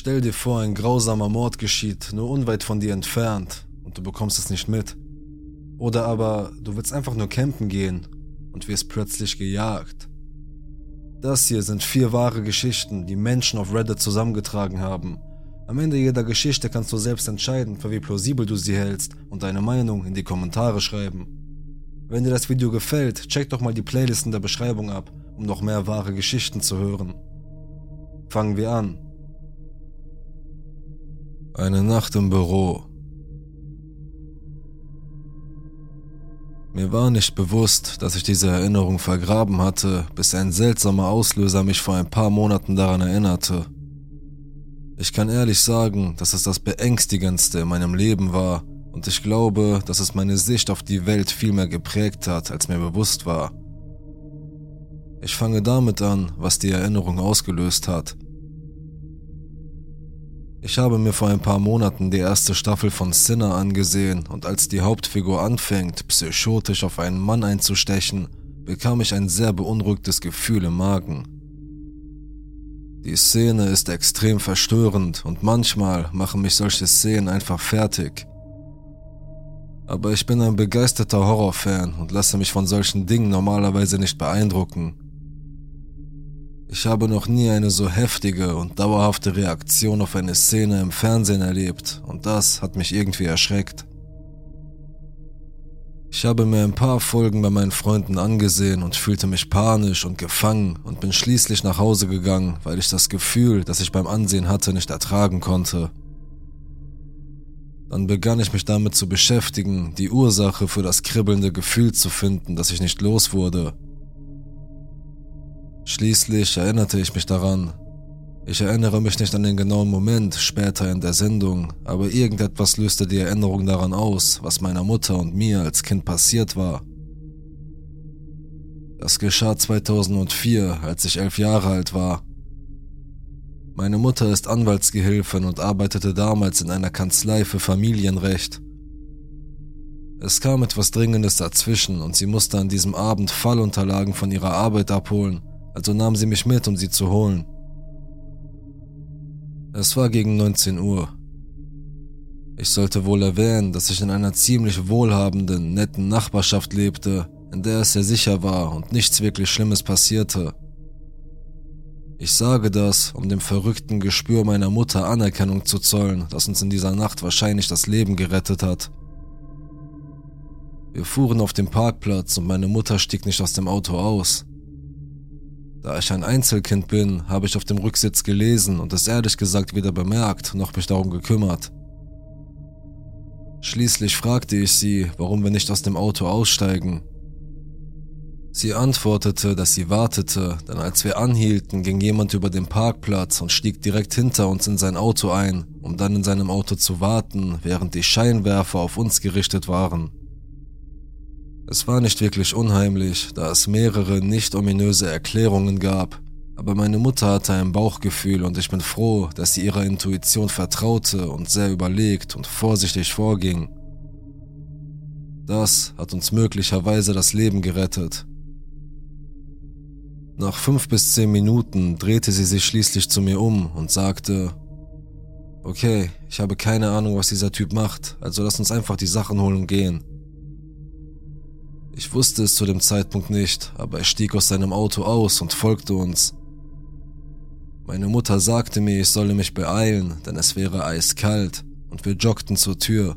Stell dir vor, ein grausamer Mord geschieht, nur unweit von dir entfernt, und du bekommst es nicht mit. Oder aber du willst einfach nur campen gehen und wirst plötzlich gejagt. Das hier sind vier wahre Geschichten, die Menschen auf Reddit zusammengetragen haben. Am Ende jeder Geschichte kannst du selbst entscheiden, für wie plausibel du sie hältst und deine Meinung in die Kommentare schreiben. Wenn dir das Video gefällt, check doch mal die Playlist in der Beschreibung ab, um noch mehr wahre Geschichten zu hören. Fangen wir an. Eine Nacht im Büro. Mir war nicht bewusst, dass ich diese Erinnerung vergraben hatte, bis ein seltsamer Auslöser mich vor ein paar Monaten daran erinnerte. Ich kann ehrlich sagen, dass es das beängstigendste in meinem Leben war und ich glaube, dass es meine Sicht auf die Welt viel mehr geprägt hat, als mir bewusst war. Ich fange damit an, was die Erinnerung ausgelöst hat. Ich habe mir vor ein paar Monaten die erste Staffel von Sinner angesehen und als die Hauptfigur anfängt, psychotisch auf einen Mann einzustechen, bekam ich ein sehr beunruhigtes Gefühl im Magen. Die Szene ist extrem verstörend und manchmal machen mich solche Szenen einfach fertig. Aber ich bin ein begeisterter Horrorfan und lasse mich von solchen Dingen normalerweise nicht beeindrucken. Ich habe noch nie eine so heftige und dauerhafte Reaktion auf eine Szene im Fernsehen erlebt und das hat mich irgendwie erschreckt. Ich habe mir ein paar Folgen bei meinen Freunden angesehen und fühlte mich panisch und gefangen und bin schließlich nach Hause gegangen, weil ich das Gefühl, das ich beim Ansehen hatte, nicht ertragen konnte. Dann begann ich mich damit zu beschäftigen, die Ursache für das kribbelnde Gefühl zu finden, das ich nicht los wurde Schließlich erinnerte ich mich daran. Ich erinnere mich nicht an den genauen Moment später in der Sendung, aber irgendetwas löste die Erinnerung daran aus, was meiner Mutter und mir als Kind passiert war. Das geschah 2004, als ich elf Jahre alt war. Meine Mutter ist Anwaltsgehilfin und arbeitete damals in einer Kanzlei für Familienrecht. Es kam etwas Dringendes dazwischen und sie musste an diesem Abend Fallunterlagen von ihrer Arbeit abholen also nahm sie mich mit, um sie zu holen. Es war gegen 19 Uhr. Ich sollte wohl erwähnen, dass ich in einer ziemlich wohlhabenden, netten Nachbarschaft lebte, in der es sehr sicher war und nichts wirklich Schlimmes passierte. Ich sage das, um dem verrückten Gespür meiner Mutter Anerkennung zu zollen, das uns in dieser Nacht wahrscheinlich das Leben gerettet hat. Wir fuhren auf den Parkplatz und meine Mutter stieg nicht aus dem Auto aus. Da ich ein Einzelkind bin, habe ich auf dem Rücksitz gelesen und es ehrlich gesagt weder bemerkt noch mich darum gekümmert. Schließlich fragte ich sie, warum wir nicht aus dem Auto aussteigen. Sie antwortete, dass sie wartete, denn als wir anhielten, ging jemand über den Parkplatz und stieg direkt hinter uns in sein Auto ein, um dann in seinem Auto zu warten, während die Scheinwerfer auf uns gerichtet waren. Es war nicht wirklich unheimlich, da es mehrere nicht ominöse Erklärungen gab, aber meine Mutter hatte ein Bauchgefühl und ich bin froh, dass sie ihrer Intuition vertraute und sehr überlegt und vorsichtig vorging. Das hat uns möglicherweise das Leben gerettet. Nach fünf bis zehn Minuten drehte sie sich schließlich zu mir um und sagte, Okay, ich habe keine Ahnung, was dieser Typ macht, also lass uns einfach die Sachen holen gehen. Ich wusste es zu dem Zeitpunkt nicht, aber er stieg aus seinem Auto aus und folgte uns. Meine Mutter sagte mir, ich solle mich beeilen, denn es wäre eiskalt, und wir joggten zur Tür.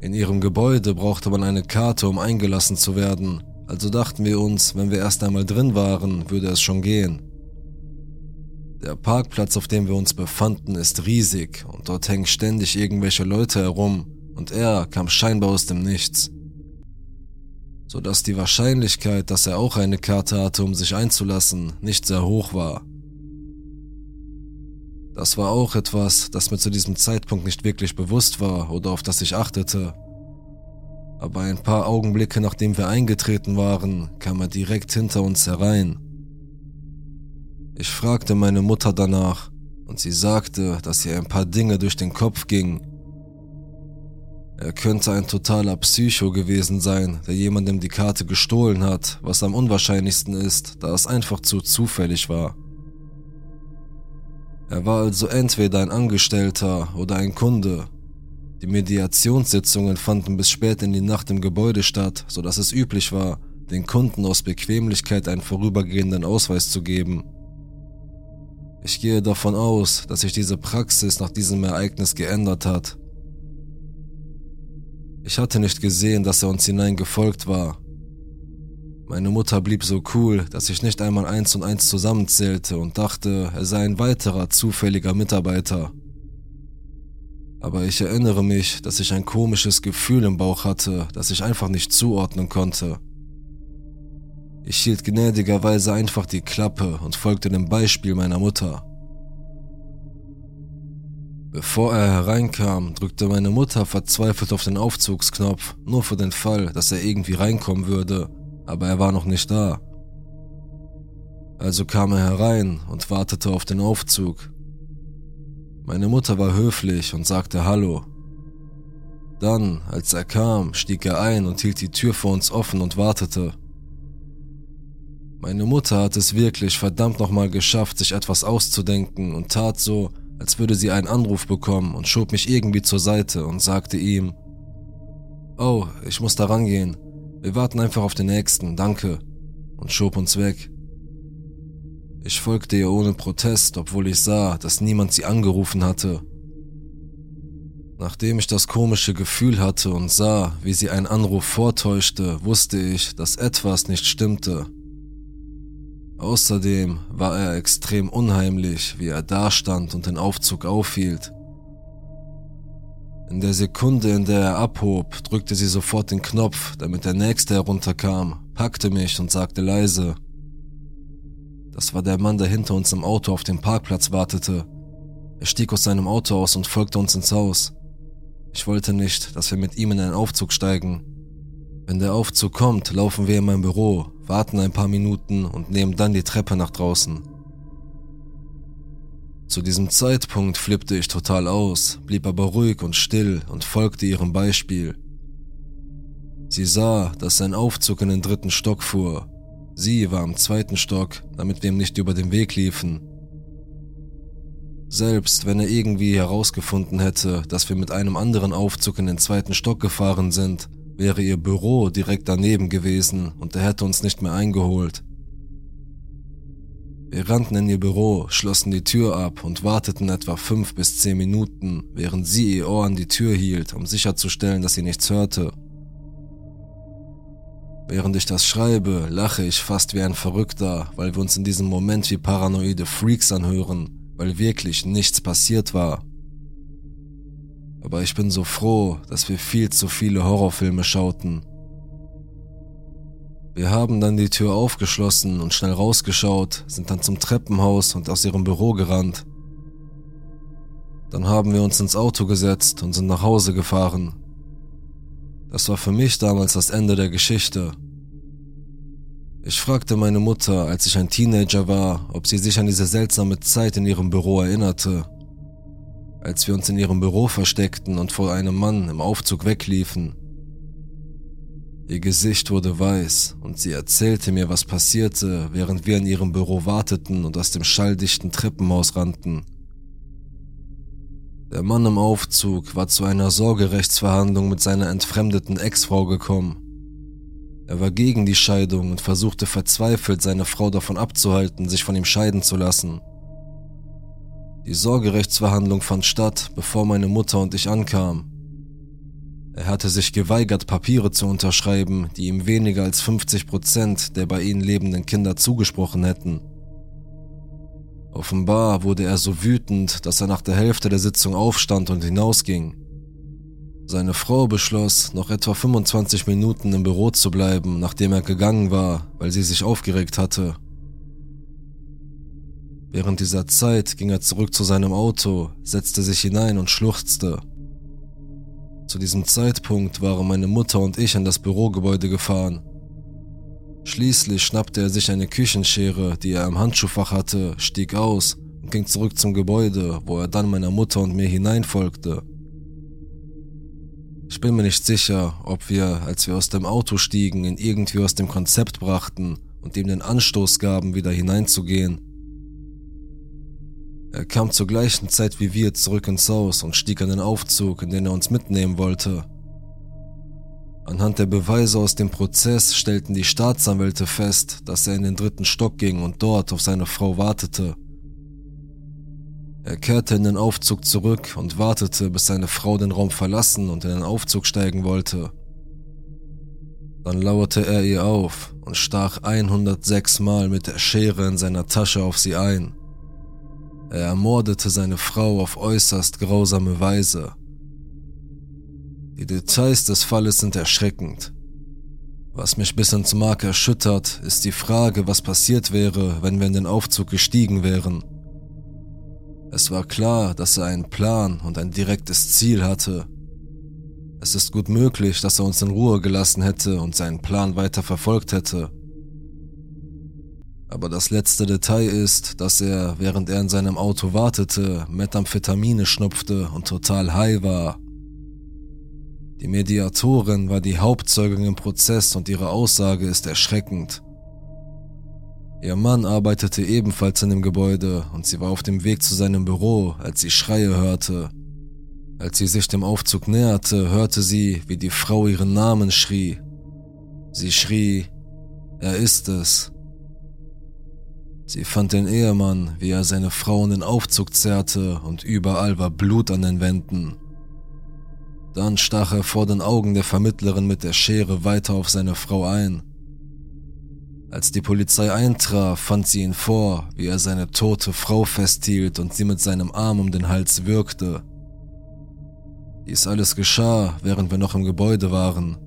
In ihrem Gebäude brauchte man eine Karte, um eingelassen zu werden, also dachten wir uns, wenn wir erst einmal drin waren, würde es schon gehen. Der Parkplatz, auf dem wir uns befanden, ist riesig und dort hängen ständig irgendwelche Leute herum, und er kam scheinbar aus dem Nichts sodass die Wahrscheinlichkeit, dass er auch eine Karte hatte, um sich einzulassen, nicht sehr hoch war. Das war auch etwas, das mir zu diesem Zeitpunkt nicht wirklich bewusst war oder auf das ich achtete. Aber ein paar Augenblicke nachdem wir eingetreten waren, kam er direkt hinter uns herein. Ich fragte meine Mutter danach und sie sagte, dass ihr ein paar Dinge durch den Kopf gingen, er könnte ein totaler Psycho gewesen sein, der jemandem die Karte gestohlen hat, was am unwahrscheinlichsten ist, da es einfach zu zufällig war. Er war also entweder ein Angestellter oder ein Kunde. Die Mediationssitzungen fanden bis spät in die Nacht im Gebäude statt, so dass es üblich war, den Kunden aus Bequemlichkeit einen vorübergehenden Ausweis zu geben. Ich gehe davon aus, dass sich diese Praxis nach diesem Ereignis geändert hat. Ich hatte nicht gesehen, dass er uns hineingefolgt war. Meine Mutter blieb so cool, dass ich nicht einmal eins und eins zusammenzählte und dachte, er sei ein weiterer zufälliger Mitarbeiter. Aber ich erinnere mich, dass ich ein komisches Gefühl im Bauch hatte, das ich einfach nicht zuordnen konnte. Ich hielt gnädigerweise einfach die Klappe und folgte dem Beispiel meiner Mutter. Bevor er hereinkam, drückte meine Mutter verzweifelt auf den Aufzugsknopf, nur für den Fall, dass er irgendwie reinkommen würde, aber er war noch nicht da. Also kam er herein und wartete auf den Aufzug. Meine Mutter war höflich und sagte Hallo. Dann, als er kam, stieg er ein und hielt die Tür vor uns offen und wartete. Meine Mutter hat es wirklich verdammt nochmal geschafft, sich etwas auszudenken und tat so, als würde sie einen Anruf bekommen und schob mich irgendwie zur Seite und sagte ihm, Oh, ich muss da rangehen. Wir warten einfach auf den nächsten, danke, und schob uns weg. Ich folgte ihr ohne Protest, obwohl ich sah, dass niemand sie angerufen hatte. Nachdem ich das komische Gefühl hatte und sah, wie sie einen Anruf vortäuschte, wusste ich, dass etwas nicht stimmte. Außerdem war er extrem unheimlich, wie er dastand und den Aufzug aufhielt. In der Sekunde, in der er abhob, drückte sie sofort den Knopf, damit der Nächste herunterkam, packte mich und sagte leise. Das war der Mann, der hinter uns im Auto auf dem Parkplatz wartete. Er stieg aus seinem Auto aus und folgte uns ins Haus. Ich wollte nicht, dass wir mit ihm in einen Aufzug steigen. Wenn der Aufzug kommt, laufen wir in mein Büro, warten ein paar Minuten und nehmen dann die Treppe nach draußen. Zu diesem Zeitpunkt flippte ich total aus, blieb aber ruhig und still und folgte ihrem Beispiel. Sie sah, dass sein Aufzug in den dritten Stock fuhr. Sie war im zweiten Stock, damit wir ihm nicht über den Weg liefen. Selbst wenn er irgendwie herausgefunden hätte, dass wir mit einem anderen Aufzug in den zweiten Stock gefahren sind, wäre ihr Büro direkt daneben gewesen und er hätte uns nicht mehr eingeholt. Wir rannten in ihr Büro, schlossen die Tür ab und warteten etwa fünf bis zehn Minuten, während sie ihr Ohr an die Tür hielt, um sicherzustellen, dass sie nichts hörte. Während ich das schreibe, lache ich fast wie ein Verrückter, weil wir uns in diesem Moment wie paranoide Freaks anhören, weil wirklich nichts passiert war. Aber ich bin so froh, dass wir viel zu viele Horrorfilme schauten. Wir haben dann die Tür aufgeschlossen und schnell rausgeschaut, sind dann zum Treppenhaus und aus ihrem Büro gerannt. Dann haben wir uns ins Auto gesetzt und sind nach Hause gefahren. Das war für mich damals das Ende der Geschichte. Ich fragte meine Mutter, als ich ein Teenager war, ob sie sich an diese seltsame Zeit in ihrem Büro erinnerte als wir uns in ihrem Büro versteckten und vor einem Mann im Aufzug wegliefen. Ihr Gesicht wurde weiß und sie erzählte mir, was passierte, während wir in ihrem Büro warteten und aus dem schalldichten Treppenhaus rannten. Der Mann im Aufzug war zu einer Sorgerechtsverhandlung mit seiner entfremdeten Ex-Frau gekommen. Er war gegen die Scheidung und versuchte verzweifelt, seine Frau davon abzuhalten, sich von ihm scheiden zu lassen. Die Sorgerechtsverhandlung fand statt, bevor meine Mutter und ich ankamen. Er hatte sich geweigert, Papiere zu unterschreiben, die ihm weniger als 50 Prozent der bei ihnen lebenden Kinder zugesprochen hätten. Offenbar wurde er so wütend, dass er nach der Hälfte der Sitzung aufstand und hinausging. Seine Frau beschloss, noch etwa 25 Minuten im Büro zu bleiben, nachdem er gegangen war, weil sie sich aufgeregt hatte Während dieser Zeit ging er zurück zu seinem Auto, setzte sich hinein und schluchzte. Zu diesem Zeitpunkt waren meine Mutter und ich an das Bürogebäude gefahren. Schließlich schnappte er sich eine Küchenschere, die er im Handschuhfach hatte, stieg aus und ging zurück zum Gebäude, wo er dann meiner Mutter und mir hineinfolgte. Ich bin mir nicht sicher, ob wir, als wir aus dem Auto stiegen, ihn irgendwie aus dem Konzept brachten und ihm den Anstoß gaben, wieder hineinzugehen Er kam zur gleichen Zeit wie wir zurück ins Haus und stieg an den Aufzug, in den er uns mitnehmen wollte. Anhand der Beweise aus dem Prozess stellten die Staatsanwälte fest, dass er in den dritten Stock ging und dort auf seine Frau wartete. Er kehrte in den Aufzug zurück und wartete, bis seine Frau den Raum verlassen und in den Aufzug steigen wollte. Dann lauerte er ihr auf und stach 106 Mal mit der Schere in seiner Tasche auf sie ein. Er ermordete seine Frau auf äußerst grausame Weise. Die Details des Falles sind erschreckend. Was mich bis ins Mark erschüttert, ist die Frage, was passiert wäre, wenn wir in den Aufzug gestiegen wären. Es war klar, dass er einen Plan und ein direktes Ziel hatte. Es ist gut möglich, dass er uns in Ruhe gelassen hätte und seinen Plan weiter verfolgt hätte. Aber das letzte Detail ist, dass er, während er in seinem Auto wartete, Methamphetamine schnupfte und total high war. Die Mediatorin war die Hauptzeugin im Prozess und ihre Aussage ist erschreckend. Ihr Mann arbeitete ebenfalls in dem Gebäude und sie war auf dem Weg zu seinem Büro, als sie Schreie hörte. Als sie sich dem Aufzug näherte, hörte sie, wie die Frau ihren Namen schrie. Sie schrie, er ist es. Sie fand den Ehemann, wie er seine Frau in den Aufzug zerrte und überall war Blut an den Wänden. Dann stach er vor den Augen der Vermittlerin mit der Schere weiter auf seine Frau ein. Als die Polizei eintraf, fand sie ihn vor, wie er seine tote Frau festhielt und sie mit seinem Arm um den Hals würgte. Dies alles geschah, während wir noch im Gebäude waren.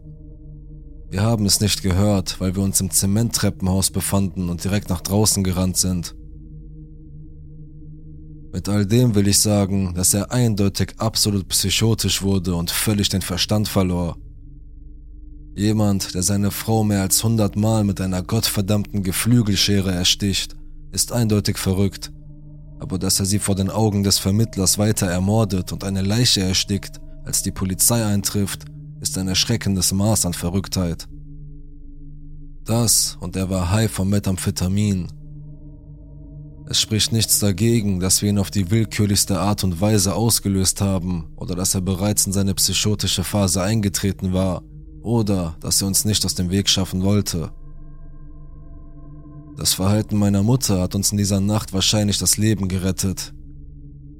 Wir haben es nicht gehört, weil wir uns im Zementtreppenhaus befanden und direkt nach draußen gerannt sind. Mit all dem will ich sagen, dass er eindeutig absolut psychotisch wurde und völlig den Verstand verlor. Jemand, der seine Frau mehr als hundertmal mit einer gottverdammten Geflügelschere ersticht, ist eindeutig verrückt. Aber dass er sie vor den Augen des Vermittlers weiter ermordet und eine Leiche erstickt, als die Polizei eintrifft, ist ein erschreckendes Maß an Verrücktheit. Das und er war high vom Methamphetamin. Es spricht nichts dagegen, dass wir ihn auf die willkürlichste Art und Weise ausgelöst haben oder dass er bereits in seine psychotische Phase eingetreten war oder dass er uns nicht aus dem Weg schaffen wollte. Das Verhalten meiner Mutter hat uns in dieser Nacht wahrscheinlich das Leben gerettet.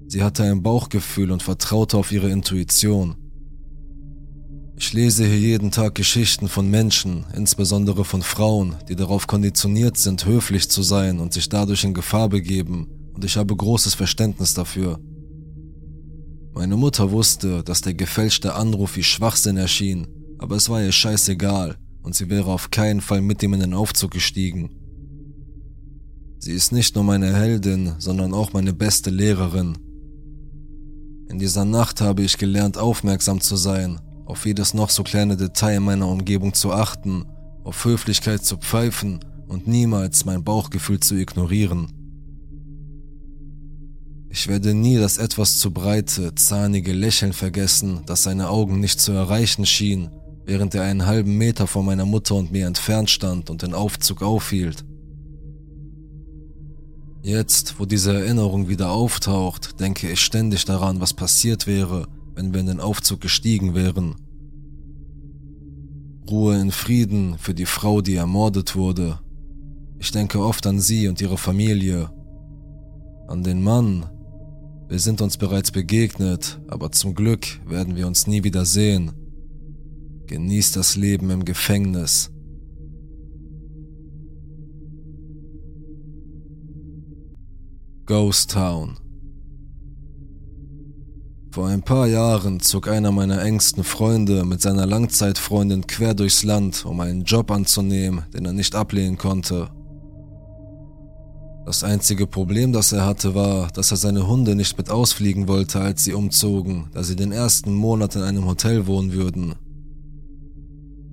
Sie hatte ein Bauchgefühl und vertraute auf ihre Intuition. Ich lese hier jeden Tag Geschichten von Menschen, insbesondere von Frauen, die darauf konditioniert sind, höflich zu sein und sich dadurch in Gefahr begeben, und ich habe großes Verständnis dafür. Meine Mutter wusste, dass der gefälschte Anruf wie Schwachsinn erschien aber es war ihr scheißegal und sie wäre auf keinen Fall mit ihm in den Aufzug gestiegen. Sie ist nicht nur meine Heldin, sondern auch meine beste Lehrerin. In dieser Nacht habe ich gelernt, aufmerksam zu sein, auf jedes noch so kleine Detail in meiner Umgebung zu achten, auf Höflichkeit zu pfeifen und niemals mein Bauchgefühl zu ignorieren. Ich werde nie das etwas zu breite, zahnige Lächeln vergessen, das seine Augen nicht zu erreichen schien, während er einen halben Meter von meiner Mutter und mir entfernt stand und den Aufzug aufhielt. Jetzt, wo diese Erinnerung wieder auftaucht, denke ich ständig daran, was passiert wäre, wenn wir in den Aufzug gestiegen wären. Ruhe in Frieden für die Frau, die ermordet wurde. Ich denke oft an sie und ihre Familie. An den Mann. Wir sind uns bereits begegnet, aber zum Glück werden wir uns nie wieder sehen. Genieß das Leben im Gefängnis. Ghost Town Vor ein paar Jahren zog einer meiner engsten Freunde mit seiner Langzeitfreundin quer durchs Land, um einen Job anzunehmen, den er nicht ablehnen konnte. Das einzige Problem, das er hatte, war, dass er seine Hunde nicht mit ausfliegen wollte, als sie umzogen, da sie den ersten Monat in einem Hotel wohnen würden.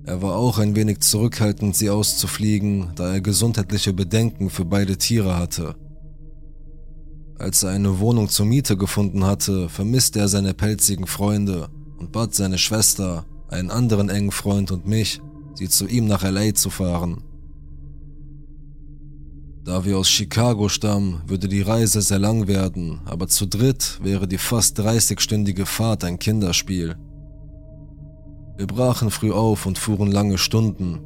Er war auch ein wenig zurückhaltend, sie auszufliegen, da er gesundheitliche Bedenken für beide Tiere hatte. Als er eine Wohnung zur Miete gefunden hatte, vermisste er seine pelzigen Freunde und bat seine Schwester, einen anderen engen Freund und mich, sie zu ihm nach LA zu fahren. Da wir aus Chicago stammen, würde die Reise sehr lang werden, aber zu dritt wäre die fast 30-stündige Fahrt ein Kinderspiel. Wir brachen früh auf und fuhren lange Stunden.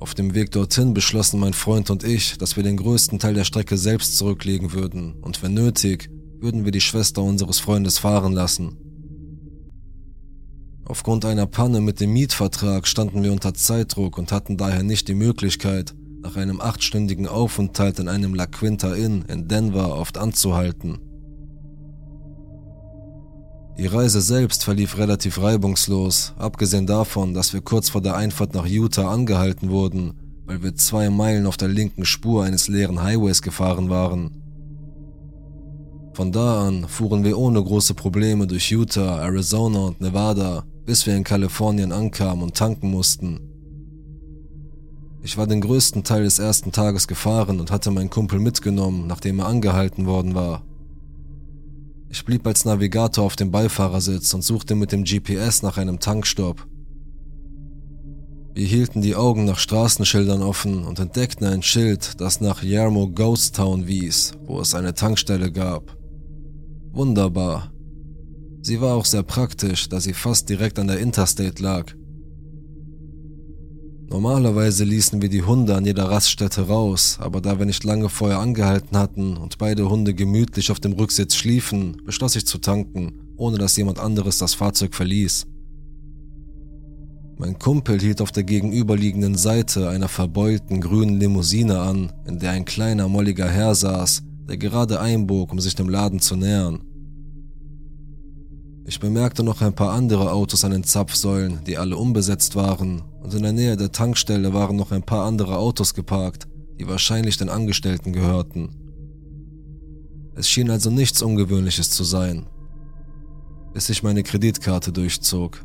Auf dem Weg dorthin beschlossen mein Freund und ich, dass wir den größten Teil der Strecke selbst zurücklegen würden und wenn nötig, würden wir die Schwester unseres Freundes fahren lassen. Aufgrund einer Panne mit dem Mietvertrag standen wir unter Zeitdruck und hatten daher nicht die Möglichkeit, nach einem achtstündigen Aufenthalt in einem La Quinta Inn in Denver oft anzuhalten. Die Reise selbst verlief relativ reibungslos, abgesehen davon, dass wir kurz vor der Einfahrt nach Utah angehalten wurden, weil wir zwei Meilen auf der linken Spur eines leeren Highways gefahren waren. Von da an fuhren wir ohne große Probleme durch Utah, Arizona und Nevada, bis wir in Kalifornien ankamen und tanken mussten. Ich war den größten Teil des ersten Tages gefahren und hatte meinen Kumpel mitgenommen, nachdem er angehalten worden war. Ich blieb als Navigator auf dem Beifahrersitz und suchte mit dem GPS nach einem Tankstopp. Wir hielten die Augen nach Straßenschildern offen und entdeckten ein Schild, das nach Yarmo Ghost Town wies, wo es eine Tankstelle gab. Wunderbar. Sie war auch sehr praktisch, da sie fast direkt an der Interstate lag. Normalerweise ließen wir die Hunde an jeder Raststätte raus, aber da wir nicht lange vorher angehalten hatten und beide Hunde gemütlich auf dem Rücksitz schliefen, beschloss ich zu tanken, ohne dass jemand anderes das Fahrzeug verließ. Mein Kumpel hielt auf der gegenüberliegenden Seite einer verbeulten grünen Limousine an, in der ein kleiner molliger Herr saß, der gerade einbog, um sich dem Laden zu nähern. Ich bemerkte noch ein paar andere Autos an den Zapfsäulen, die alle unbesetzt waren, und in der Nähe der Tankstelle waren noch ein paar andere Autos geparkt, die wahrscheinlich den Angestellten gehörten. Es schien also nichts Ungewöhnliches zu sein, bis ich meine Kreditkarte durchzog.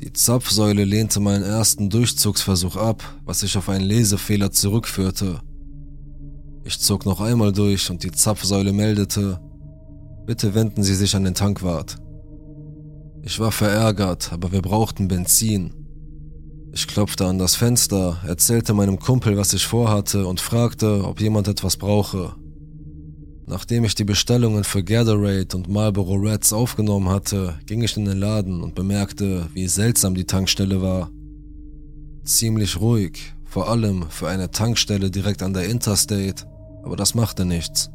Die Zapfsäule lehnte meinen ersten Durchzugsversuch ab, was sich auf einen Lesefehler zurückführte. Ich zog noch einmal durch und die Zapfsäule meldete, Bitte wenden Sie sich an den Tankwart. Ich war verärgert, aber wir brauchten Benzin. Ich klopfte an das Fenster, erzählte meinem Kumpel, was ich vorhatte und fragte, ob jemand etwas brauche. Nachdem ich die Bestellungen für Gatorade und Marlboro Reds aufgenommen hatte, ging ich in den Laden und bemerkte, wie seltsam die Tankstelle war. Ziemlich ruhig, vor allem für eine Tankstelle direkt an der Interstate, aber das machte nichts.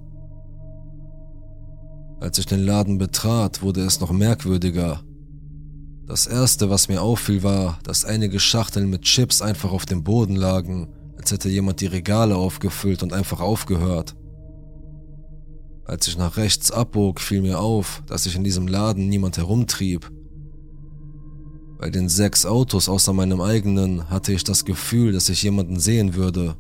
Als ich den Laden betrat, wurde es noch merkwürdiger. Das erste, was mir auffiel, war, dass einige Schachteln mit Chips einfach auf dem Boden lagen, als hätte jemand die Regale aufgefüllt und einfach aufgehört. Als ich nach rechts abbog, fiel mir auf, dass sich in diesem Laden niemand herumtrieb. Bei den sechs Autos außer meinem eigenen hatte ich das Gefühl, dass ich jemanden sehen würde,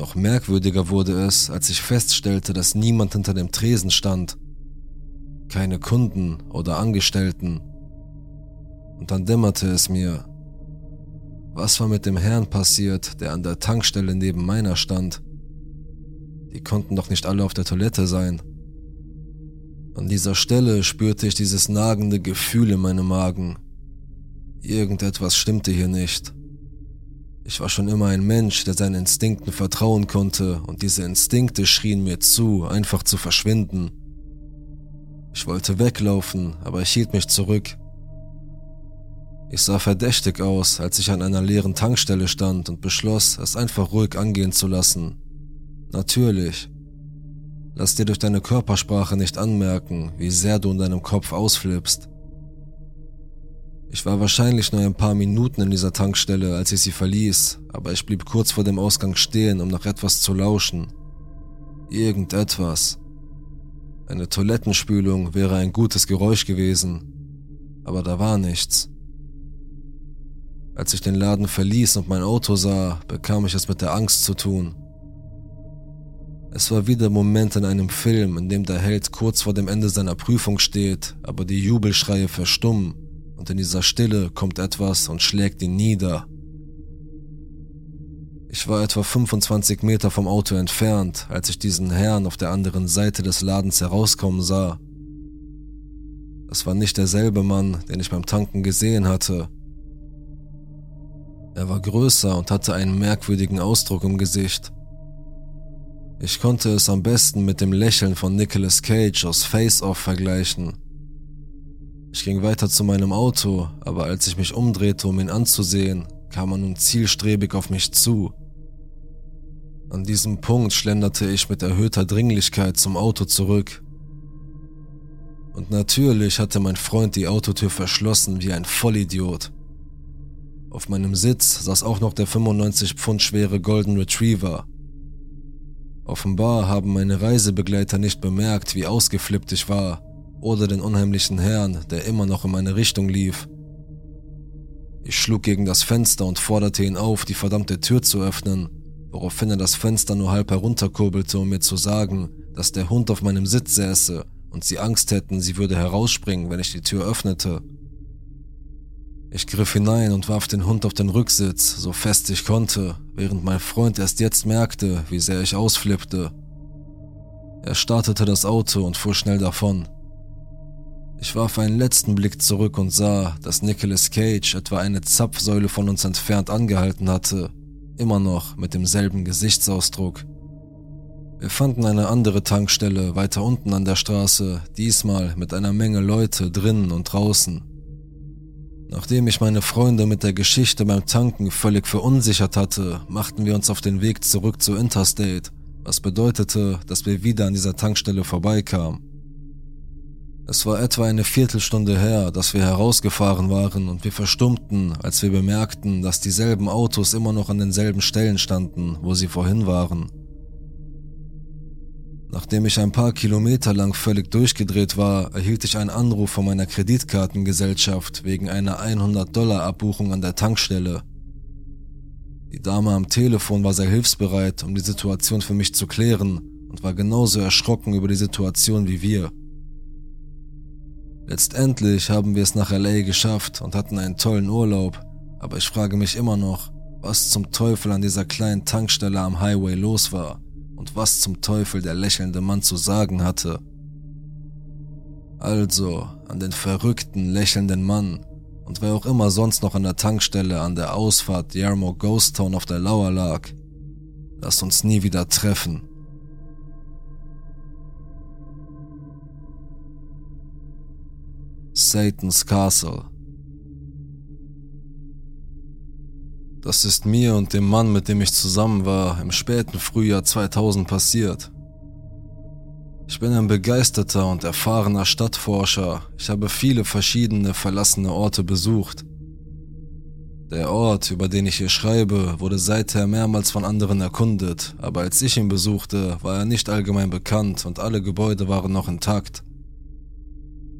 noch merkwürdiger wurde es, als ich feststellte, dass niemand hinter dem Tresen stand. Keine Kunden oder Angestellten. Und dann dämmerte es mir. Was war mit dem Herrn passiert, der an der Tankstelle neben meiner stand? Die konnten doch nicht alle auf der Toilette sein. An dieser Stelle spürte ich dieses nagende Gefühl in meinem Magen. Irgendetwas stimmte hier nicht. Ich war schon immer ein Mensch, der seinen Instinkten vertrauen konnte, und diese Instinkte schrien mir zu, einfach zu verschwinden. Ich wollte weglaufen, aber ich hielt mich zurück. Ich sah verdächtig aus, als ich an einer leeren Tankstelle stand und beschloss, es einfach ruhig angehen zu lassen. Natürlich. Lass dir durch deine Körpersprache nicht anmerken, wie sehr du in deinem Kopf ausflippst. Ich war wahrscheinlich nur ein paar Minuten in dieser Tankstelle, als ich sie verließ, aber ich blieb kurz vor dem Ausgang stehen, um nach etwas zu lauschen. Irgendetwas. Eine Toilettenspülung wäre ein gutes Geräusch gewesen, aber da war nichts. Als ich den Laden verließ und mein Auto sah, bekam ich es mit der Angst zu tun. Es war wie der Moment in einem Film, in dem der Held kurz vor dem Ende seiner Prüfung steht, aber die Jubelschreie verstummen und in dieser Stille kommt etwas und schlägt ihn nieder. Ich war etwa 25 Meter vom Auto entfernt, als ich diesen Herrn auf der anderen Seite des Ladens herauskommen sah. Das war nicht derselbe Mann, den ich beim Tanken gesehen hatte. Er war größer und hatte einen merkwürdigen Ausdruck im Gesicht. Ich konnte es am besten mit dem Lächeln von Nicolas Cage aus Face Off vergleichen. Ich ging weiter zu meinem Auto, aber als ich mich umdrehte, um ihn anzusehen, kam er nun zielstrebig auf mich zu. An diesem Punkt schlenderte ich mit erhöhter Dringlichkeit zum Auto zurück. Und natürlich hatte mein Freund die Autotür verschlossen wie ein Vollidiot. Auf meinem Sitz saß auch noch der 95 Pfund schwere Golden Retriever. Offenbar haben meine Reisebegleiter nicht bemerkt, wie ausgeflippt ich war, oder den unheimlichen Herrn, der immer noch in meine Richtung lief. Ich schlug gegen das Fenster und forderte ihn auf, die verdammte Tür zu öffnen, woraufhin er das Fenster nur halb herunterkurbelte, um mir zu sagen, dass der Hund auf meinem Sitz säße und sie Angst hätten, sie würde herausspringen, wenn ich die Tür öffnete. Ich griff hinein und warf den Hund auf den Rücksitz, so fest ich konnte, während mein Freund erst jetzt merkte, wie sehr ich ausflippte. Er startete das Auto und fuhr schnell davon. Ich warf einen letzten Blick zurück und sah, dass Nicolas Cage etwa eine Zapfsäule von uns entfernt angehalten hatte, immer noch mit demselben Gesichtsausdruck. Wir fanden eine andere Tankstelle weiter unten an der Straße, diesmal mit einer Menge Leute drinnen und draußen. Nachdem ich meine Freunde mit der Geschichte beim Tanken völlig verunsichert hatte, machten wir uns auf den Weg zurück zu Interstate, was bedeutete, dass wir wieder an dieser Tankstelle vorbeikamen. Es war etwa eine Viertelstunde her, dass wir herausgefahren waren und wir verstummten, als wir bemerkten, dass dieselben Autos immer noch an denselben Stellen standen, wo sie vorhin waren. Nachdem ich ein paar Kilometer lang völlig durchgedreht war, erhielt ich einen Anruf von meiner Kreditkartengesellschaft wegen einer 100 Dollar Abbuchung an der Tankstelle. Die Dame am Telefon war sehr hilfsbereit, um die Situation für mich zu klären und war genauso erschrocken über die Situation wie wir. Letztendlich haben wir es nach LA geschafft und hatten einen tollen Urlaub, aber ich frage mich immer noch, was zum Teufel an dieser kleinen Tankstelle am Highway los war und was zum Teufel der lächelnde Mann zu sagen hatte. Also an den verrückten, lächelnden Mann und wer auch immer sonst noch an der Tankstelle an der Ausfahrt Yarmo Ghost Town auf der Lauer lag. Lass uns nie wieder treffen. Satan's Castle Das ist mir und dem Mann, mit dem ich zusammen war, im späten Frühjahr 2000 passiert. Ich bin ein begeisterter und erfahrener Stadtforscher. Ich habe viele verschiedene verlassene Orte besucht. Der Ort, über den ich hier schreibe, wurde seither mehrmals von anderen erkundet, aber als ich ihn besuchte, war er nicht allgemein bekannt und alle Gebäude waren noch intakt.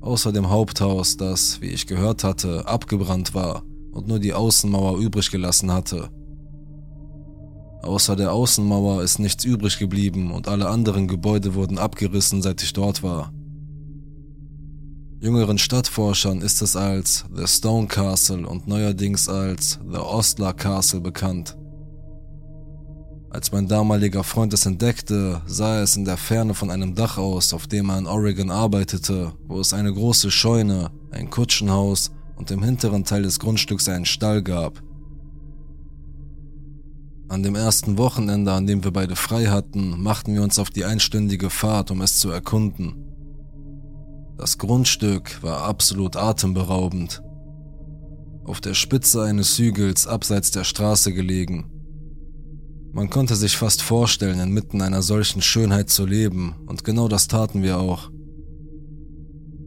Außer dem Haupthaus, das, wie ich gehört hatte, abgebrannt war und nur die Außenmauer übrig gelassen hatte. Außer der Außenmauer ist nichts übrig geblieben und alle anderen Gebäude wurden abgerissen, seit ich dort war. Jüngeren Stadtforschern ist es als The Stone Castle und neuerdings als The Ostler Castle bekannt. Als mein damaliger Freund es entdeckte, sah er es in der Ferne von einem Dach aus, auf dem er in Oregon arbeitete, wo es eine große Scheune, ein Kutschenhaus und im hinteren Teil des Grundstücks einen Stall gab. An dem ersten Wochenende, an dem wir beide frei hatten, machten wir uns auf die einstündige Fahrt, um es zu erkunden. Das Grundstück war absolut atemberaubend. Auf der Spitze eines Hügels abseits der Straße gelegen. Man konnte sich fast vorstellen, inmitten einer solchen Schönheit zu leben, und genau das taten wir auch.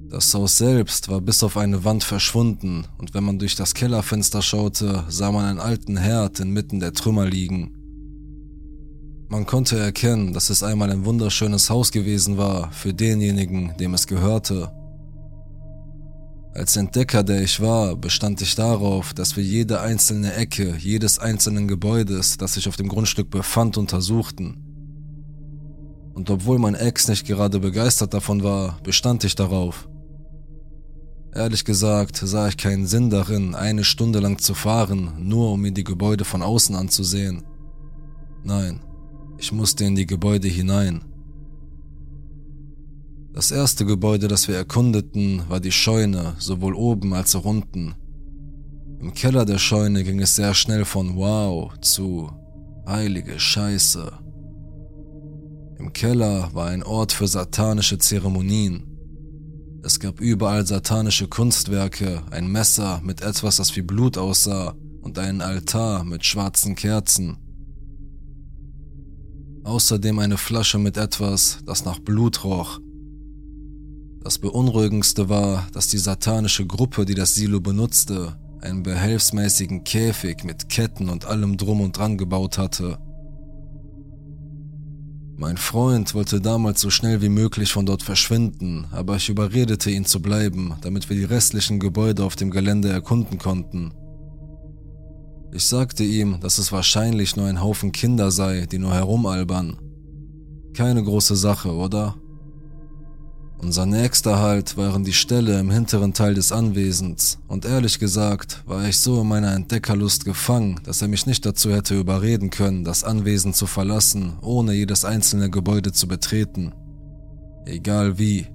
Das Haus selbst war bis auf eine Wand verschwunden, und wenn man durch das Kellerfenster schaute, sah man einen alten Herd inmitten der Trümmer liegen. Man konnte erkennen, dass es einmal ein wunderschönes Haus gewesen war für denjenigen, dem es gehörte. Als Entdecker, der ich war, bestand ich darauf, dass wir jede einzelne Ecke jedes einzelnen Gebäudes, das sich auf dem Grundstück befand, untersuchten. Und obwohl mein Ex nicht gerade begeistert davon war, bestand ich darauf. Ehrlich gesagt sah ich keinen Sinn darin, eine Stunde lang zu fahren, nur um mir die Gebäude von außen anzusehen. Nein, ich musste in die Gebäude hinein. Das erste Gebäude, das wir erkundeten, war die Scheune, sowohl oben als auch unten. Im Keller der Scheune ging es sehr schnell von Wow zu Heilige Scheiße. Im Keller war ein Ort für satanische Zeremonien. Es gab überall satanische Kunstwerke, ein Messer mit etwas, das wie Blut aussah und einen Altar mit schwarzen Kerzen. Außerdem eine Flasche mit etwas, das nach Blut roch. Das Beunruhigendste war, dass die satanische Gruppe, die das Silo benutzte, einen behelfsmäßigen Käfig mit Ketten und allem drum und dran gebaut hatte. Mein Freund wollte damals so schnell wie möglich von dort verschwinden, aber ich überredete ihn zu bleiben, damit wir die restlichen Gebäude auf dem Gelände erkunden konnten. Ich sagte ihm, dass es wahrscheinlich nur ein Haufen Kinder sei, die nur herumalbern. Keine große Sache, oder? Unser nächster Halt waren die Ställe im hinteren Teil des Anwesens, und ehrlich gesagt war ich so in meiner Entdeckerlust gefangen, dass er mich nicht dazu hätte überreden können, das Anwesen zu verlassen, ohne jedes einzelne Gebäude zu betreten. Egal wie.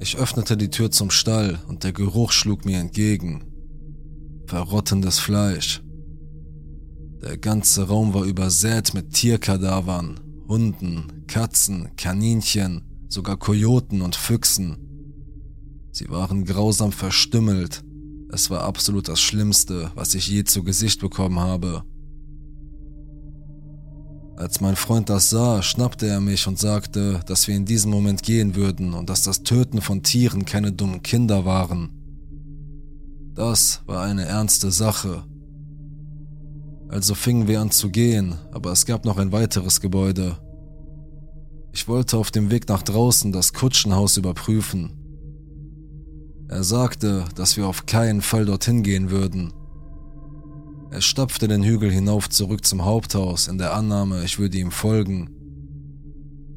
Ich öffnete die Tür zum Stall und der Geruch schlug mir entgegen verrottendes Fleisch. Der ganze Raum war übersät mit Tierkadavern, Hunden, Katzen, Kaninchen, sogar Kojoten und Füchsen. Sie waren grausam verstümmelt. Es war absolut das Schlimmste, was ich je zu Gesicht bekommen habe. Als mein Freund das sah, schnappte er mich und sagte, dass wir in diesem Moment gehen würden und dass das Töten von Tieren keine dummen Kinder waren. Das war eine ernste Sache. Also fingen wir an zu gehen, aber es gab noch ein weiteres Gebäude. Ich wollte auf dem Weg nach draußen das Kutschenhaus überprüfen. Er sagte, dass wir auf keinen Fall dorthin gehen würden. Er stapfte den Hügel hinauf zurück zum Haupthaus in der Annahme, ich würde ihm folgen.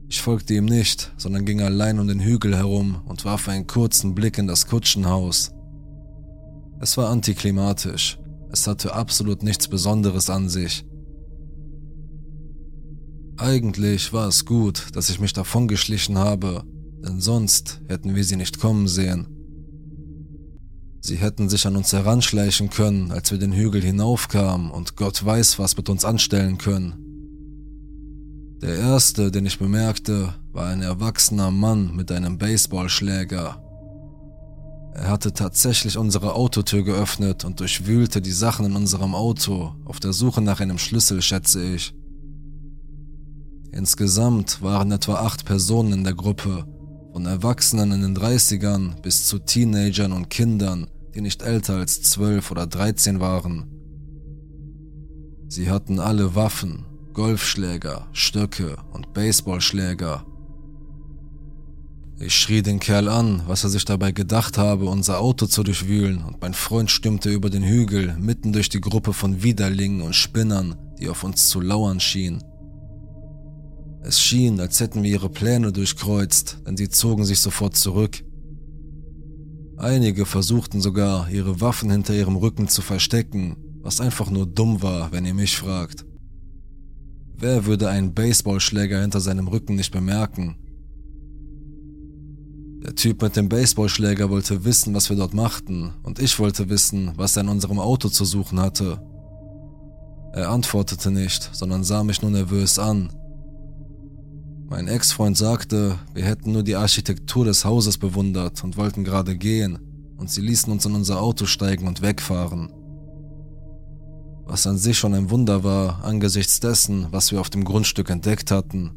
Ich folgte ihm nicht, sondern ging allein um den Hügel herum und warf einen kurzen Blick in das Kutschenhaus. Es war antiklimatisch. Es hatte absolut nichts Besonderes an sich. Eigentlich war es gut, dass ich mich davongeschlichen habe, denn sonst hätten wir sie nicht kommen sehen. Sie hätten sich an uns heranschleichen können, als wir den Hügel hinaufkamen und Gott weiß, was mit uns anstellen können. Der erste, den ich bemerkte, war ein erwachsener Mann mit einem Baseballschläger. Er hatte tatsächlich unsere Autotür geöffnet und durchwühlte die Sachen in unserem Auto, auf der Suche nach einem Schlüssel, schätze ich. Insgesamt waren etwa acht Personen in der Gruppe, von Erwachsenen in den 30ern bis zu Teenagern und Kindern, die nicht älter als 12 oder 13 waren. Sie hatten alle Waffen, Golfschläger, Stöcke und Baseballschläger ich schrie den Kerl an, was er sich dabei gedacht habe, unser Auto zu durchwühlen, und mein Freund stürmte über den Hügel, mitten durch die Gruppe von Widerlingen und Spinnern, die auf uns zu lauern schienen. Es schien, als hätten wir ihre Pläne durchkreuzt, denn sie zogen sich sofort zurück. Einige versuchten sogar, ihre Waffen hinter ihrem Rücken zu verstecken, was einfach nur dumm war, wenn ihr mich fragt. Wer würde einen Baseballschläger hinter seinem Rücken nicht bemerken? Der Typ mit dem Baseballschläger wollte wissen, was wir dort machten, und ich wollte wissen, was er in unserem Auto zu suchen hatte. Er antwortete nicht, sondern sah mich nur nervös an. Mein Ex-Freund sagte, wir hätten nur die Architektur des Hauses bewundert und wollten gerade gehen, und sie ließen uns in unser Auto steigen und wegfahren. Was an sich schon ein Wunder war, angesichts dessen, was wir auf dem Grundstück entdeckt hatten.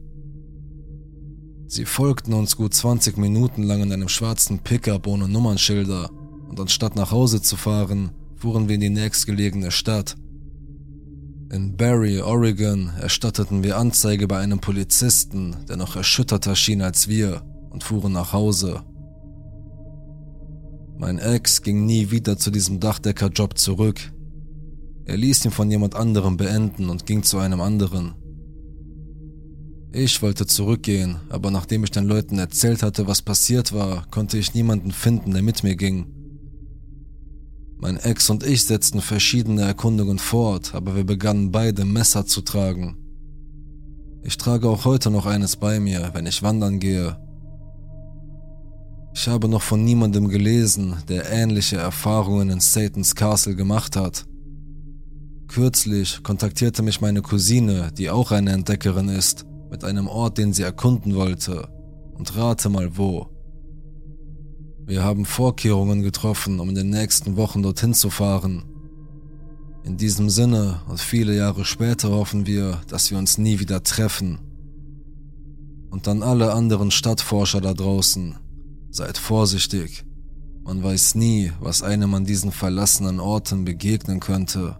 Sie folgten uns gut 20 Minuten lang in einem schwarzen Pickup ohne Nummernschilder und anstatt nach Hause zu fahren, fuhren wir in die nächstgelegene Stadt. In Barry, Oregon, erstatteten wir Anzeige bei einem Polizisten, der noch erschütterter schien als wir, und fuhren nach Hause. Mein Ex ging nie wieder zu diesem Dachdeckerjob zurück. Er ließ ihn von jemand anderem beenden und ging zu einem anderen. Ich wollte zurückgehen, aber nachdem ich den Leuten erzählt hatte, was passiert war, konnte ich niemanden finden, der mit mir ging. Mein Ex und ich setzten verschiedene Erkundungen fort, aber wir begannen beide Messer zu tragen. Ich trage auch heute noch eines bei mir, wenn ich wandern gehe. Ich habe noch von niemandem gelesen, der ähnliche Erfahrungen in Satan's Castle gemacht hat. Kürzlich kontaktierte mich meine Cousine, die auch eine Entdeckerin ist, mit einem Ort, den sie erkunden wollte. Und rate mal wo. Wir haben Vorkehrungen getroffen, um in den nächsten Wochen dorthin zu fahren. In diesem Sinne und viele Jahre später hoffen wir, dass wir uns nie wieder treffen. Und an alle anderen Stadtforscher da draußen, seid vorsichtig. Man weiß nie, was einem an diesen verlassenen Orten begegnen könnte.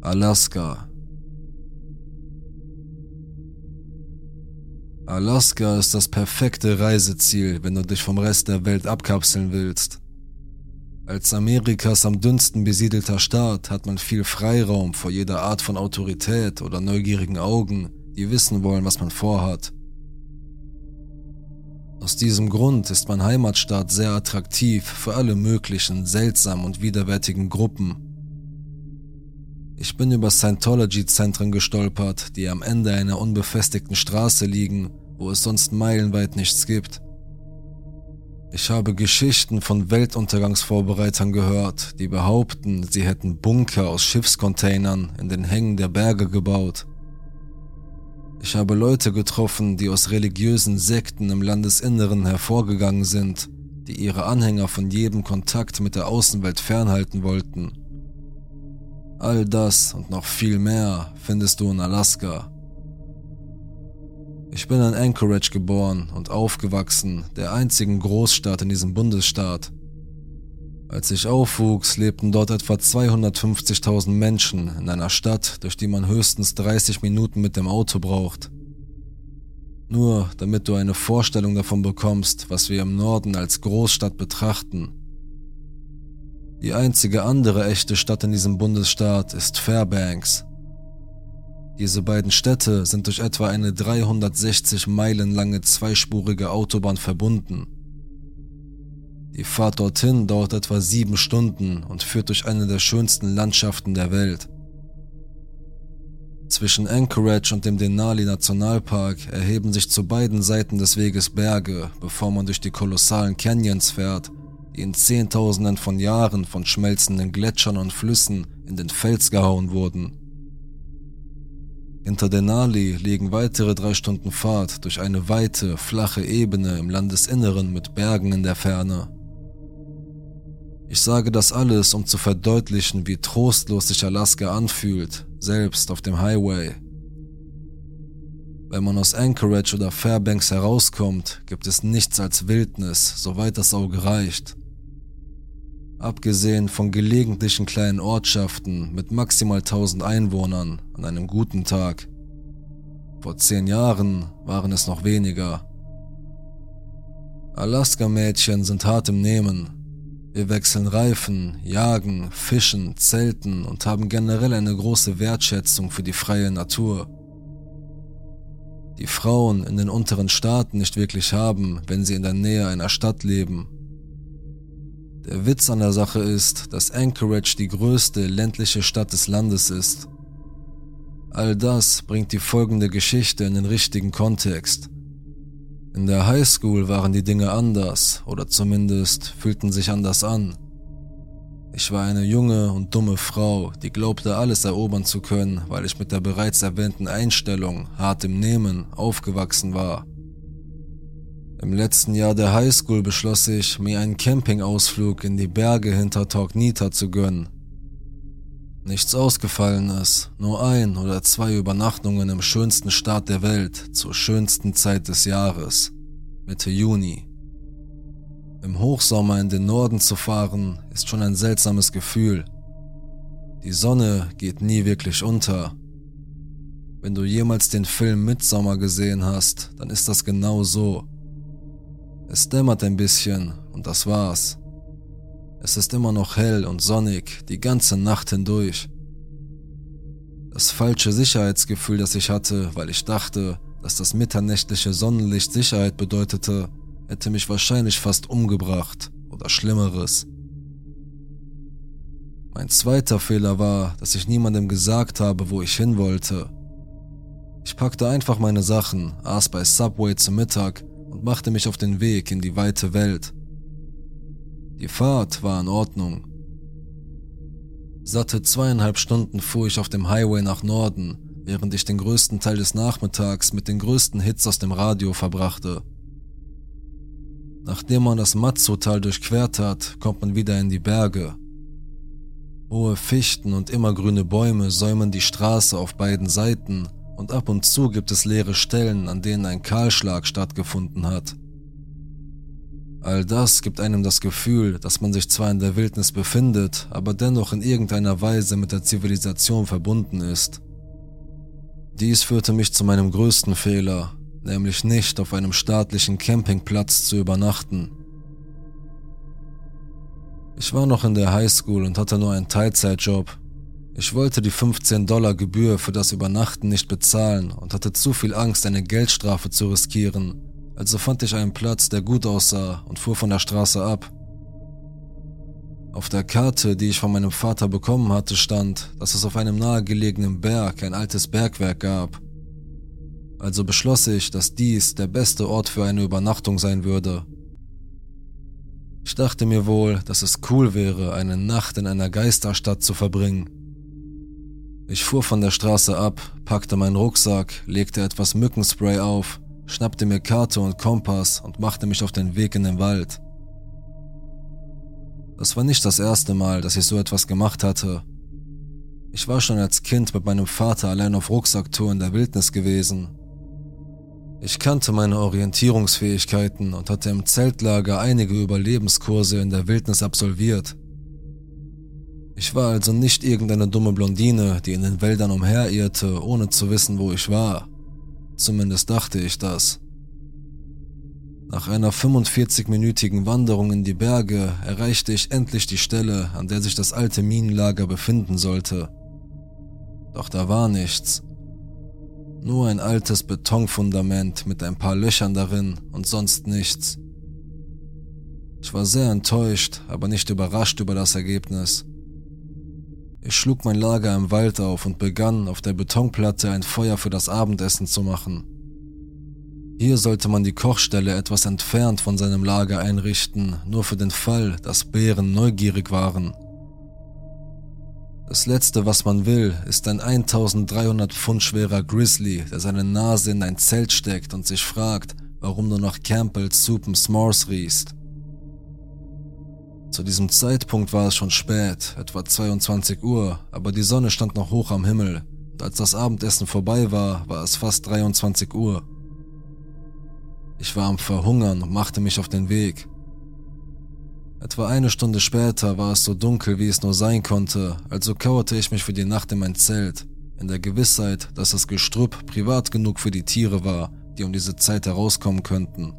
Alaska Alaska ist das perfekte Reiseziel, wenn du dich vom Rest der Welt abkapseln willst. Als Amerikas am dünnsten besiedelter Staat hat man viel Freiraum vor jeder Art von Autorität oder neugierigen Augen, die wissen wollen, was man vorhat. Aus diesem Grund ist mein Heimatstaat sehr attraktiv für alle möglichen seltsamen und widerwärtigen Gruppen. Ich bin über Scientology-Zentren gestolpert, die am Ende einer unbefestigten Straße liegen, wo es sonst meilenweit nichts gibt. Ich habe Geschichten von Weltuntergangsvorbereitern gehört, die behaupten, sie hätten Bunker aus Schiffscontainern in den Hängen der Berge gebaut. Ich habe Leute getroffen, die aus religiösen Sekten im Landesinneren hervorgegangen sind, die ihre Anhänger von jedem Kontakt mit der Außenwelt fernhalten wollten. All das und noch viel mehr findest du in Alaska. Ich bin in Anchorage geboren und aufgewachsen, der einzigen Großstadt in diesem Bundesstaat. Als ich aufwuchs, lebten dort etwa 250.000 Menschen in einer Stadt, durch die man höchstens 30 Minuten mit dem Auto braucht. Nur damit du eine Vorstellung davon bekommst, was wir im Norden als Großstadt betrachten. Die einzige andere echte Stadt in diesem Bundesstaat ist Fairbanks. Diese beiden Städte sind durch etwa eine 360 Meilen lange zweispurige Autobahn verbunden. Die Fahrt dorthin dauert etwa sieben Stunden und führt durch eine der schönsten Landschaften der Welt. Zwischen Anchorage und dem Denali Nationalpark erheben sich zu beiden Seiten des Weges Berge, bevor man durch die kolossalen Canyons fährt, die in Zehntausenden von Jahren von schmelzenden Gletschern und Flüssen in den Fels gehauen wurden. Hinter Denali liegen weitere drei Stunden Fahrt durch eine weite, flache Ebene im Landesinneren mit Bergen in der Ferne. Ich sage das alles, um zu verdeutlichen, wie trostlos sich Alaska anfühlt, selbst auf dem Highway. Wenn man aus Anchorage oder Fairbanks herauskommt, gibt es nichts als Wildnis, soweit das Auge reicht. Abgesehen von gelegentlichen kleinen Ortschaften mit maximal 1000 Einwohnern an einem guten Tag. Vor zehn Jahren waren es noch weniger. Alaska-Mädchen sind hart im Nehmen, wir wechseln Reifen, jagen, fischen, zelten und haben generell eine große Wertschätzung für die freie Natur. Die Frauen in den unteren Staaten nicht wirklich haben, wenn sie in der Nähe einer Stadt leben. Der Witz an der Sache ist, dass Anchorage die größte ländliche Stadt des Landes ist. All das bringt die folgende Geschichte in den richtigen Kontext. In der Highschool waren die Dinge anders oder zumindest fühlten sich anders an. Ich war eine junge und dumme Frau, die glaubte alles erobern zu können, weil ich mit der bereits erwähnten Einstellung, hart im Nehmen, aufgewachsen war. Im letzten Jahr der Highschool beschloss ich, mir einen Campingausflug in die Berge hinter Torgnita zu gönnen. Nichts Ausgefallenes, nur ein oder zwei Übernachtungen im schönsten Staat der Welt zur schönsten Zeit des Jahres, Mitte Juni. Im Hochsommer in den Norden zu fahren, ist schon ein seltsames Gefühl. Die Sonne geht nie wirklich unter. Wenn du jemals den Film Midsommer gesehen hast, dann ist das genau so. Es dämmert ein bisschen und das war's. Es ist immer noch hell und sonnig, die ganze Nacht hindurch. Das falsche Sicherheitsgefühl, das ich hatte, weil ich dachte, dass das mitternächtliche Sonnenlicht Sicherheit bedeutete, hätte mich wahrscheinlich fast umgebracht oder Schlimmeres. Mein zweiter Fehler war, dass ich niemandem gesagt habe, wo ich hin wollte. Ich packte einfach meine Sachen, aß bei Subway zum Mittag und machte mich auf den Weg in die weite Welt. Die Fahrt war in Ordnung. Satte zweieinhalb Stunden fuhr ich auf dem Highway nach Norden, während ich den größten Teil des Nachmittags mit den größten Hits aus dem Radio verbrachte. Nachdem man das Matzo-Tal durchquert hat, kommt man wieder in die Berge. Hohe Fichten und immergrüne Bäume säumen die Straße auf beiden Seiten und ab und zu gibt es leere Stellen, an denen ein Kahlschlag stattgefunden hat. All das gibt einem das Gefühl, dass man sich zwar in der Wildnis befindet, aber dennoch in irgendeiner Weise mit der Zivilisation verbunden ist. Dies führte mich zu meinem größten Fehler, nämlich nicht auf einem staatlichen Campingplatz zu übernachten. Ich war noch in der Highschool und hatte nur einen Teilzeitjob, ich wollte die 15 Dollar Gebühr für das Übernachten nicht bezahlen und hatte zu viel Angst, eine Geldstrafe zu riskieren, also fand ich einen Platz, der gut aussah und fuhr von der Straße ab. Auf der Karte, die ich von meinem Vater bekommen hatte, stand, dass es auf einem nahegelegenen Berg ein altes Bergwerk gab. Also beschloss ich, dass dies der beste Ort für eine Übernachtung sein würde. Ich dachte mir wohl, dass es cool wäre, eine Nacht in einer Geisterstadt zu verbringen. Ich fuhr von der Straße ab, packte meinen Rucksack, legte etwas Mückenspray auf, schnappte mir Karte und Kompass und machte mich auf den Weg in den Wald. Das war nicht das erste Mal, dass ich so etwas gemacht hatte. Ich war schon als Kind mit meinem Vater allein auf Rucksacktour in der Wildnis gewesen. Ich kannte meine Orientierungsfähigkeiten und hatte im Zeltlager einige Überlebenskurse in der Wildnis absolviert. Ich war also nicht irgendeine dumme Blondine, die in den Wäldern umherirrte, ohne zu wissen, wo ich war. Zumindest dachte ich das. Nach einer 45-minütigen Wanderung in die Berge erreichte ich endlich die Stelle, an der sich das alte Minenlager befinden sollte. Doch da war nichts. Nur ein altes Betonfundament mit ein paar Löchern darin und sonst nichts. Ich war sehr enttäuscht, aber nicht überrascht über das Ergebnis. Ich schlug mein Lager im Wald auf und begann, auf der Betonplatte ein Feuer für das Abendessen zu machen. Hier sollte man die Kochstelle etwas entfernt von seinem Lager einrichten, nur für den Fall, dass Bären neugierig waren. Das letzte, was man will, ist ein 1300 Pfund schwerer Grizzly, der seine Nase in ein Zelt steckt und sich fragt, warum du nach Campbell's and S'mores riechst. Zu diesem Zeitpunkt war es schon spät, etwa 22 Uhr, aber die Sonne stand noch hoch am Himmel. Und als das Abendessen vorbei war, war es fast 23 Uhr. Ich war am Verhungern und machte mich auf den Weg. Etwa eine Stunde später war es so dunkel, wie es nur sein konnte, also kauerte ich mich für die Nacht in mein Zelt, in der Gewissheit, dass das Gestrüpp privat genug für die Tiere war, die um diese Zeit herauskommen könnten.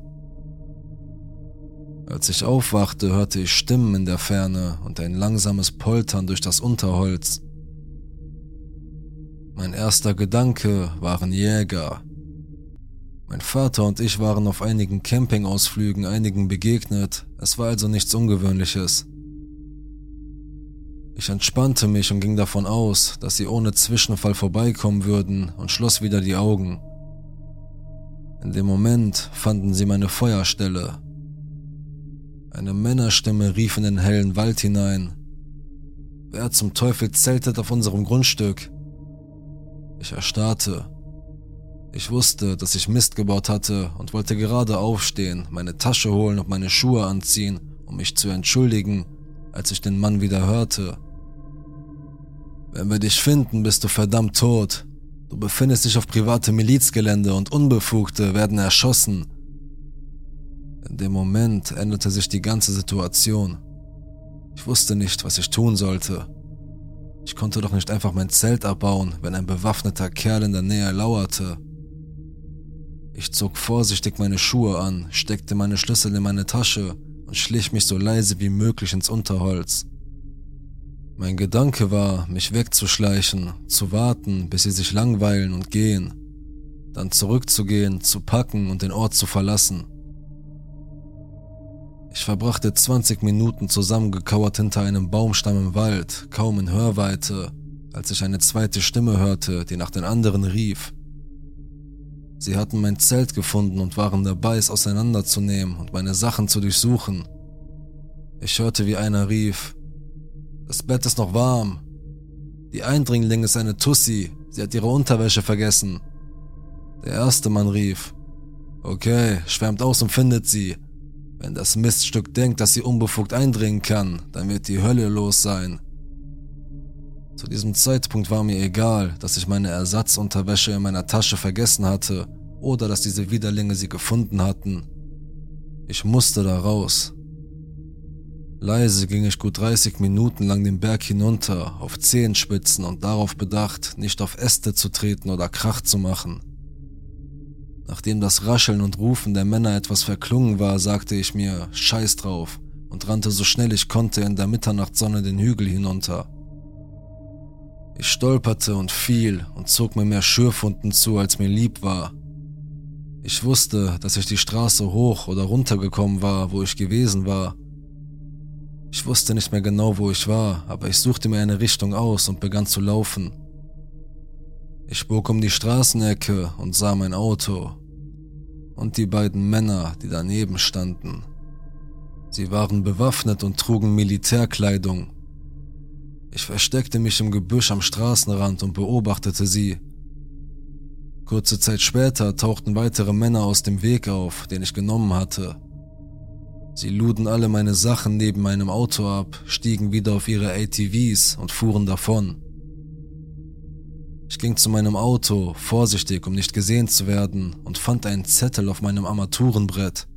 Als ich aufwachte, hörte ich Stimmen in der Ferne und ein langsames Poltern durch das Unterholz. Mein erster Gedanke waren Jäger. Mein Vater und ich waren auf einigen Campingausflügen einigen begegnet, es war also nichts Ungewöhnliches. Ich entspannte mich und ging davon aus, dass sie ohne Zwischenfall vorbeikommen würden und schloss wieder die Augen. In dem Moment fanden sie meine Feuerstelle, eine Männerstimme rief in den hellen Wald hinein. Wer zum Teufel zeltet auf unserem Grundstück? Ich erstarrte. Ich wusste, dass ich Mist gebaut hatte und wollte gerade aufstehen, meine Tasche holen und meine Schuhe anziehen, um mich zu entschuldigen, als ich den Mann wieder hörte. Wenn wir dich finden, bist du verdammt tot. Du befindest dich auf private Milizgelände und Unbefugte werden erschossen. In dem Moment änderte sich die ganze Situation. Ich wusste nicht, was ich tun sollte. Ich konnte doch nicht einfach mein Zelt abbauen, wenn ein bewaffneter Kerl in der Nähe lauerte. Ich zog vorsichtig meine Schuhe an, steckte meine Schlüssel in meine Tasche und schlich mich so leise wie möglich ins Unterholz. Mein Gedanke war, mich wegzuschleichen, zu warten, bis sie sich langweilen und gehen, dann zurückzugehen, zu packen und den Ort zu verlassen. Ich verbrachte 20 Minuten zusammengekauert hinter einem Baumstamm im Wald, kaum in Hörweite, als ich eine zweite Stimme hörte, die nach den anderen rief. Sie hatten mein Zelt gefunden und waren dabei, es auseinanderzunehmen und meine Sachen zu durchsuchen. Ich hörte, wie einer rief, das Bett ist noch warm. Die Eindringling ist eine Tussi, sie hat ihre Unterwäsche vergessen. Der erste Mann rief, okay, schwärmt aus und findet sie. Wenn das Miststück denkt, dass sie unbefugt eindringen kann, dann wird die Hölle los sein. Zu diesem Zeitpunkt war mir egal, dass ich meine Ersatzunterwäsche in meiner Tasche vergessen hatte oder dass diese Widerlinge sie gefunden hatten. Ich musste da raus. Leise ging ich gut 30 Minuten lang den Berg hinunter, auf Zehenspitzen und darauf bedacht, nicht auf Äste zu treten oder Krach zu machen. Nachdem das Rascheln und Rufen der Männer etwas verklungen war, sagte ich mir Scheiß drauf und rannte so schnell ich konnte in der Mitternachtssonne den Hügel hinunter. Ich stolperte und fiel und zog mir mehr Schürfunden zu, als mir lieb war. Ich wusste, dass ich die Straße hoch oder runter gekommen war, wo ich gewesen war. Ich wusste nicht mehr genau, wo ich war, aber ich suchte mir eine Richtung aus und begann zu laufen. Ich bog um die Straßenecke und sah mein Auto und die beiden Männer, die daneben standen. Sie waren bewaffnet und trugen Militärkleidung ich versteckte mich im Gebüsch am Straßenrand und beobachtete sie. Kurze Zeit später tauchten weitere Männer aus dem Weg auf, den ich genommen hatte. Sie luden alle meine Sachen neben meinem Auto ab, stiegen wieder auf ihre ATVs und fuhren davon. Ich ging zu meinem Auto, vorsichtig, um nicht gesehen zu werden, und fand einen Zettel auf meinem Armaturenbrett.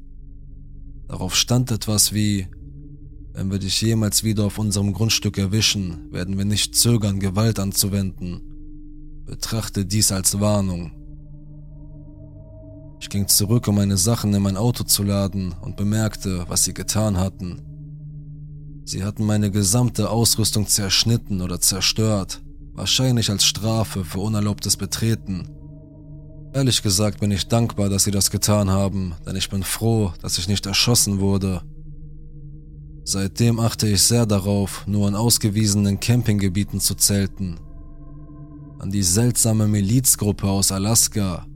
Darauf stand etwas wie wenn wir dich jemals wieder auf unserem Grundstück erwischen, werden wir nicht zögern, Gewalt anzuwenden. Betrachte dies als Warnung. Ich ging zurück, um meine Sachen in mein Auto zu laden und bemerkte, was sie getan hatten. Sie hatten meine gesamte Ausrüstung zerschnitten oder zerstört, wahrscheinlich als Strafe für unerlaubtes Betreten. Ehrlich gesagt bin ich dankbar, dass sie das getan haben, denn ich bin froh, dass ich nicht erschossen wurde Seitdem achte ich sehr darauf, nur in ausgewiesenen Campinggebieten zu zelten. An die seltsame Milizgruppe aus Alaska.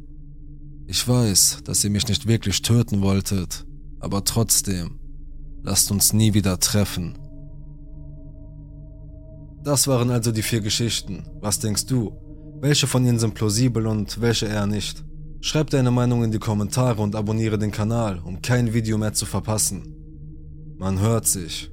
Ich weiß, dass ihr mich nicht wirklich töten wolltet, aber trotzdem, lasst uns nie wieder treffen. Das waren also die vier Geschichten. Was denkst du? Welche von ihnen sind plausibel und welche eher nicht? Schreib deine Meinung in die Kommentare und abonniere den Kanal, um kein Video mehr zu verpassen. Man hört sich.